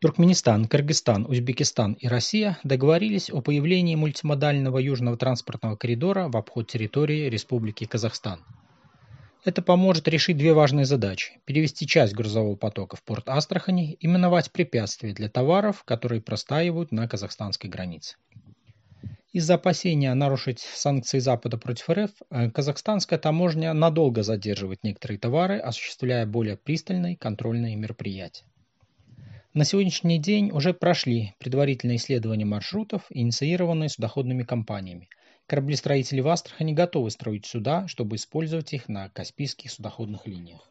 Туркменистан, Кыргызстан, Узбекистан и Россия договорились о появлении мультимодального южного транспортного коридора в обход территории Республики Казахстан. Это поможет решить две важные задачи – перевести часть грузового потока в порт Астрахани и миновать препятствия для товаров, которые простаивают на казахстанской границе. Из-за опасения нарушить санкции Запада против РФ, э, казахстанская таможня надолго задерживает некоторые товары, осуществляя более пристальные контрольные мероприятия. На сегодняшний день уже прошли предварительные исследования маршрутов, инициированные судоходными компаниями. Кораблестроители в Астрахани готовы строить суда, чтобы использовать их на Каспийских судоходных линиях.